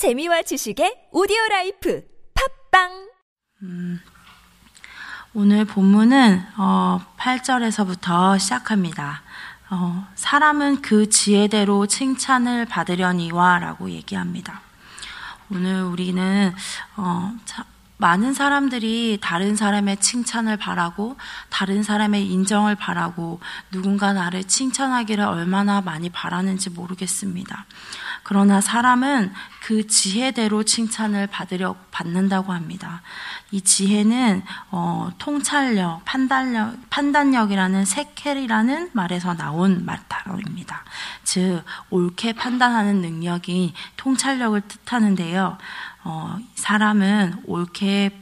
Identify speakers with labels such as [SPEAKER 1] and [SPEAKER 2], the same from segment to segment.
[SPEAKER 1] 재미와 지식의 오디오 라이프 팟빵
[SPEAKER 2] 오늘 본문은 어, 8절에서부터 시작합니다. 어, 사람은 그 지혜대로 칭찬을 받으려니와 라고 얘기합니다. 오늘 우리는 어, 자, 많은 사람들이 다른 사람의 칭찬을 바라고 다른 사람의 인정을 바라고 누군가 나를 칭찬하기를 얼마나 많이 바라는지 모르겠습니다. 그러나 사람은 그 지혜대로 칭찬을 받으려 받는다고 합니다. 이 지혜는 어, 통찰력, 판단력, 판단력이라는 세켈이라는 말에서 나온 말입니다. 즉 옳게 판단하는 능력이 통찰력을 뜻하는데요. 어, 사람은 옳게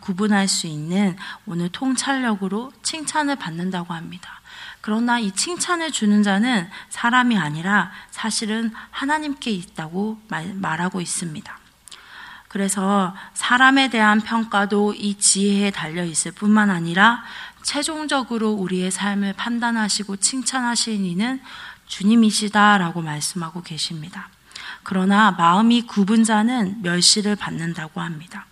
[SPEAKER 2] 구분할 수 있는 오늘 통찰력으로 칭찬을 받는다고 합니다. 그러나 이 칭찬을 주는 자는 사람이 아니라 사실은 하나님께 있다고 말, 말하고 있습니다. 그래서 사람에 대한 평가도 이 지혜에 달려 있을 뿐만 아니라 최종적으로 우리의 삶을 판단하시고 칭찬하시는 이는 주님이시다라고 말씀하고 계십니다. 그러나 마음이 굽은 자는 멸시를 받는다고 합니다.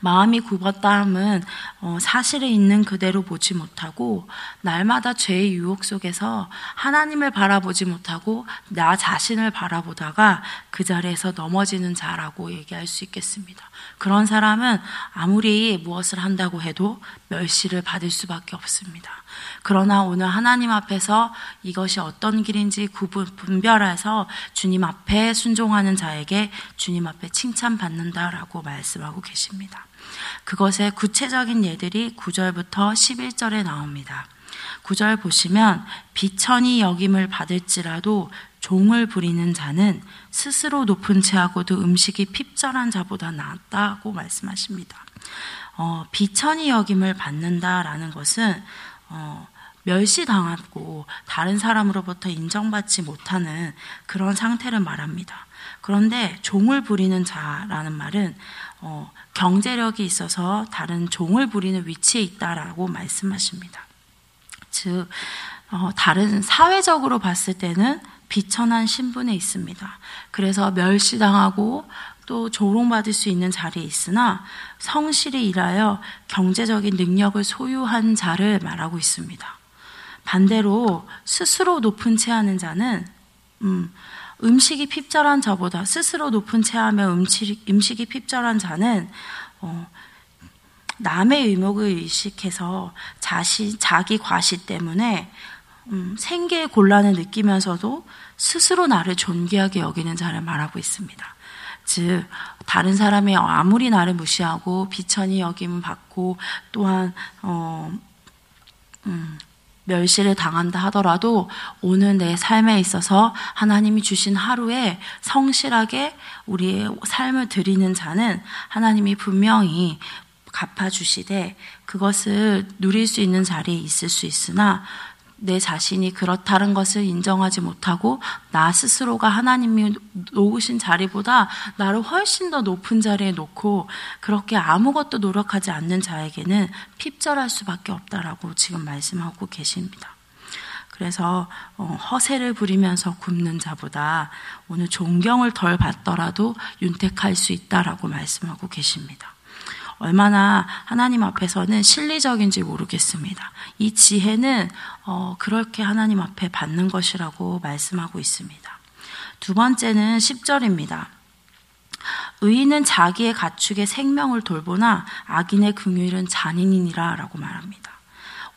[SPEAKER 2] 마음이 굽었다함은 어, 사실에 있는 그대로 보지 못하고 날마다 죄의 유혹 속에서 하나님을 바라보지 못하고 나 자신을 바라보다가 그 자리에서 넘어지는 자라고 얘기할 수 있겠습니다. 그런 사람은 아무리 무엇을 한다고 해도 멸시를 받을 수밖에 없습니다. 그러나 오늘 하나님 앞에서 이것이 어떤 길인지 구분, 분별해서 주님 앞에 순종하는 자에게 주님 앞에 칭찬받는다라고 말씀하고 계십니다. 그것의 구체적인 예들이 9절부터 11절에 나옵니다. 9절 보시면 비천이 여김을 받을지라도 종을 부리는 자는 스스로 높은 채하고도 음식이 핍절한 자보다 낫다고 말씀하십니다. 어, 비천이 여김을 받는다라는 것은 어, 멸시당하고 다른 사람으로부터 인정받지 못하는 그런 상태를 말합니다. 그런데 종을 부리는 자라는 말은 어, 경제력이 있어서 다른 종을 부리는 위치에 있다라고 말씀하십니다. 즉, 어, 다른 사회적으로 봤을 때는 비천한 신분에 있습니다. 그래서 멸시당하고 또 조롱받을 수 있는 자리에 있으나 성실히 일하여 경제적인 능력을 소유한 자를 말하고 있습니다. 반대로 스스로 높은 채 하는 자는 음, 음식이 핍절한 자보다 스스로 높은 채하며 음식, 음식이 핍절한 자는 어, 남의 의목을 의식해서 자시, 자기 과시 때문에 음, 생계의 곤란을 느끼면서도 스스로 나를 존귀하게 여기는 자를 말하고 있습니다. 즉 다른 사람이 아무리 나를 무시하고 비천이 여김 받고 또한 어, 음, 멸시를 당한다 하더라도 오늘 내 삶에 있어서 하나님이 주신 하루에 성실하게 우리의 삶을 드리는 자는 하나님이 분명히 갚아주시되 그것을 누릴 수 있는 자리에 있을 수 있으나 내 자신이 그렇다는 것을 인정하지 못하고 나 스스로가 하나님이 놓으신 자리보다 나를 훨씬 더 높은 자리에 놓고 그렇게 아무것도 노력하지 않는 자에게는 핍절할 수밖에 없다라고 지금 말씀하고 계십니다. 그래서 어, 허세를 부리면서 굽는 자보다 오늘 존경을 덜 받더라도 윤택할 수 있다라고 말씀하고 계십니다. 얼마나 하나님 앞에서는 실리적인지 모르겠습니다. 이 지혜는 어, 그렇게 하나님 앞에 받는 것이라고 말씀하고 있습니다. 두 번째는 10절입니다. 의인은 자기의 가축의 생명을 돌보나 악인의 긍휼은 잔인이니라 라고 말합니다.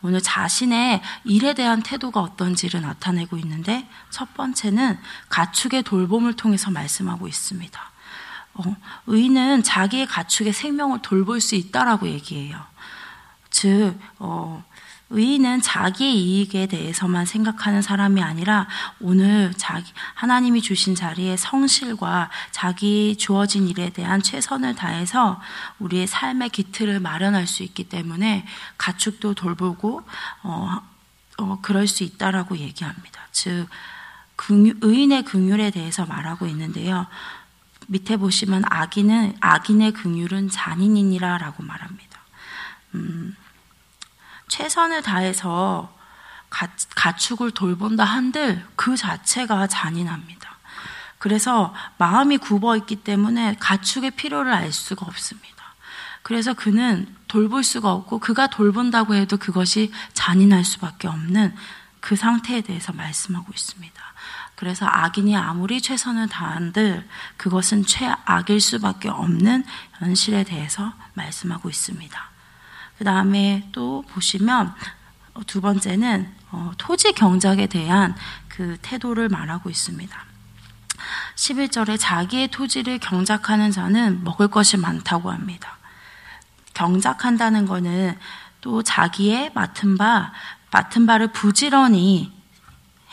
[SPEAKER 2] 오늘 자신의 일에 대한 태도가 어떤지를 나타내고 있는데 첫 번째는 가축의 돌봄을 통해서 말씀하고 있습니다. 어, 의인은 자기의 가축의 생명을 돌볼 수 있다라고 얘기해요. 즉, 어, 의인은 자기의 이익에 대해서만 생각하는 사람이 아니라 오늘 자기, 하나님이 주신 자리에 성실과 자기 주어진 일에 대한 최선을 다해서 우리의 삶의 기틀을 마련할 수 있기 때문에 가축도 돌보고, 어, 어, 그럴 수 있다라고 얘기합니다. 즉, 의인의 긍휼에 대해서 말하고 있는데요. 밑에 보시면 악인은 악인의 긍휼은 잔인이니라라고 말합니다. 음, 최선을 다해서 가, 가축을 돌본다 한들 그 자체가 잔인합니다. 그래서 마음이 굽어 있기 때문에 가축의 필요를 알 수가 없습니다. 그래서 그는 돌볼 수가 없고 그가 돌본다고 해도 그것이 잔인할 수밖에 없는 그 상태에 대해서 말씀하고 있습니다. 그래서 악인이 아무리 최선을 다한들 그것은 최악일 수밖에 없는 현실에 대해서 말씀하고 있습니다. 그 다음에 또 보시면 두 번째는 어, 토지 경작에 대한 그 태도를 말하고 있습니다. 11절에 자기의 토지를 경작하는 자는 먹을 것이 많다고 합니다. 경작한다는 것은 또 자기의 맡은 바, 맡은 바를 부지런히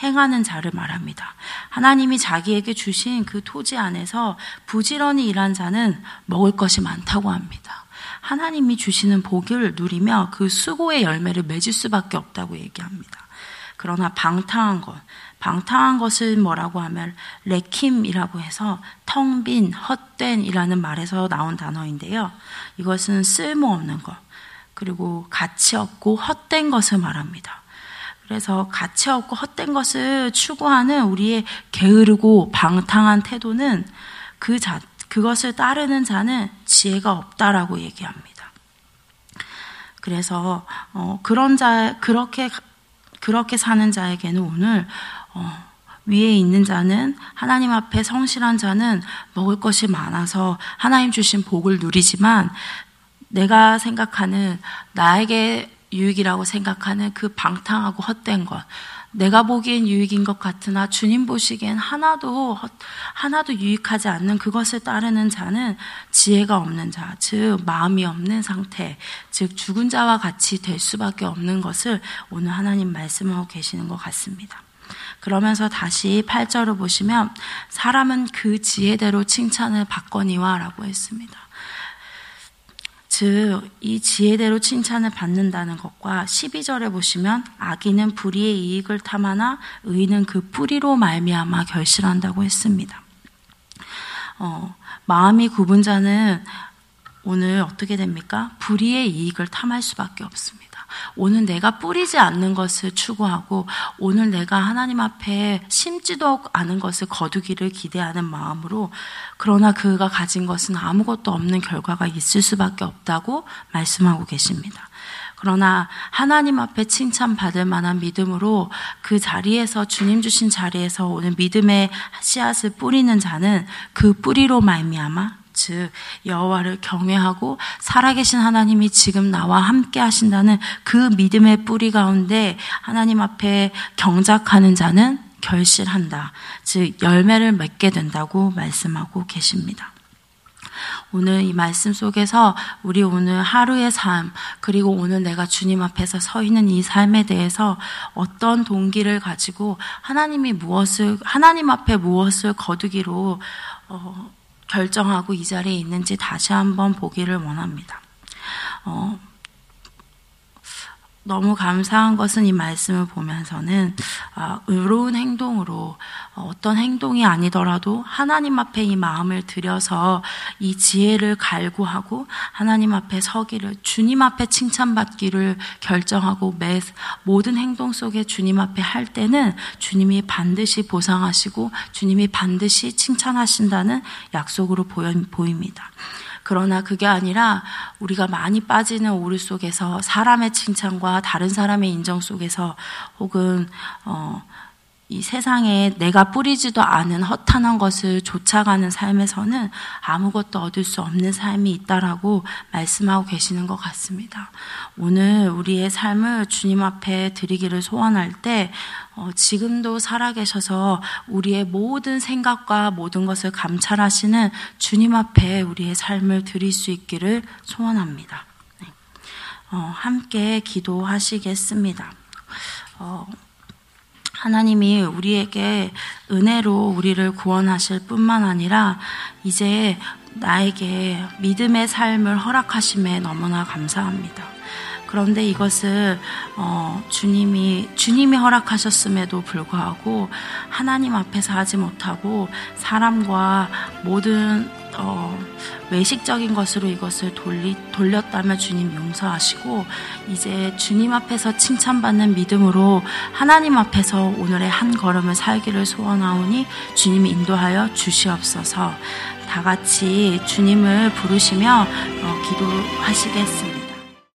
[SPEAKER 2] 행하는 자를 말합니다. 하나님이 자기에게 주신 그 토지 안에서 부지런히 일한 자는 먹을 것이 많다고 합니다. 하나님이 주시는 복을 누리며 그 수고의 열매를 맺을 수밖에 없다고 얘기합니다. 그러나 방탕한 것, 방탕한 것을 뭐라고 하면 레킴이라고 해서 텅 빈, 헛된이라는 말에서 나온 단어인데요. 이것은 쓸모없는 것, 그리고 가치 없고 헛된 것을 말합니다. 그래서 가치 없고 헛된 것을 추구하는 우리의 게으르고 방탕한 태도는 그 자, 그것을 따르는 자는 지혜가 없다라고 얘기합니다. 그래서 어, 그런 자 그렇게 그렇게 사는 자에게는 오늘 어, 위에 있는 자는 하나님 앞에 성실한 자는 먹을 것이 많아서 하나님 주신 복을 누리지만 내가 생각하는 나에게 유익이라고 생각하는 그 방탕하고 헛된 것, 내가 보기엔 유익인 것 같으나 주님 보시기엔 하나도 하나도 유익하지 않는 그것을 따르는 자는 지혜가 없는 자, 즉 마음이 없는 상태, 즉 죽은 자와 같이 될 수밖에 없는 것을 오늘 하나님 말씀하고 계시는 것 같습니다. 그러면서 다시 8절을 보시면 사람은 그 지혜대로 칭찬을 받거니와라고 했습니다. 즉, 이 지혜대로 칭찬을 받는다는 것과 12절에 보시면 악인은 불의의 이익을 탐하나 의인은 그 뿌리로 말미암아 결실한다고 했습니다. 어, 마음이 굽은 자는 오늘 어떻게 됩니까? 불의의 이익을 탐할 수밖에 없습니다. 오늘 내가 뿌리지 않는 것을 추구하고 오늘 내가 하나님 앞에 심지도 않은 것을 거두기를 기대하는 마음으로 그러나 그가 가진 것은 아무것도 없는 결과가 있을 수밖에 없다고 말씀하고 계십니다. 그러나 하나님 앞에 칭찬받을 만한 믿음으로 그 자리에서 주님 주신 자리에서 오늘 믿음의 씨앗을 뿌리는 자는 그 뿌리로 말미암아 즉 여호와를 경외하고 살아계신 하나님이 지금 나와 함께 하신다는 그 믿음의 뿌리 가운데 하나님 앞에 경작하는 자는 결실한다. 즉 열매를 맺게 된다고 말씀하고 계십니다. 오늘 이 말씀 속에서 우리 오늘 하루의 삶, 그리고 오늘 내가 주님 앞에서 서 있는 이 삶에 대해서 어떤 동기를 가지고 하나님이 무엇을, 하나님 앞에 무엇을 거두기로, 어, 결정하고 이 자리에 있는지 다시 한번 보기를 원합니다. 어, 너무 감사한 것은 이 말씀을 보면서는 아, 의로운 행동으로 어, 어떤 행동이 아니더라도 하나님 앞에 이 마음을 들여서 이 지혜를 갈구하고 하나님 앞에 서기를 주님 앞에 칭찬받기를 결정하고 매 모든 행동 속에 주님 앞에 할 때는 주님이 반드시 보상하시고 주님이 반드시 칭찬하신다는 약속으로 보입니다. 그러나 그게 아니라 우리가 많이 빠지는 오류 속에서 사람의 칭찬과 다른 사람의 인정 속에서 혹은 어, 이 세상에 내가 뿌리지도 않은 허탄한 것을 쫓아가는 삶에서는 아무것도 얻을 수 없는 삶이 있다라고 말씀하고 계시는 것 같습니다. 오늘 우리의 삶을 주님 앞에 드리기를 소원할 때 어, 지금도 살아계셔서 우리의 모든 생각과 모든 것을 감찰하시는 주님 앞에 우리의 삶을 드릴 수 있기를 소원합니다. 네. 어, 함께 기도하시겠습니다. 어, 하나님이 우리에게 은혜로 우리를 구원하실 뿐만 아니라 이제 나에게 믿음의 삶을 허락하심에 너무나 감사합니다. 그런데 이것을 어, 주님이 주님이 허락하셨음에도 불구하고 하나님 앞에서 하지 못하고 사람과 모든 어, 외식적인 것으로 이것을 돌리, 돌렸다면 주님 용서하시고 이제 주님 앞에서 칭찬받는 믿음으로 하나님 앞에서 오늘의 한 걸음을 살기를 소원하오니 주님이 인도하여 주시옵소서 다 같이 주님을 부르시며 어, 기도하시겠습니다.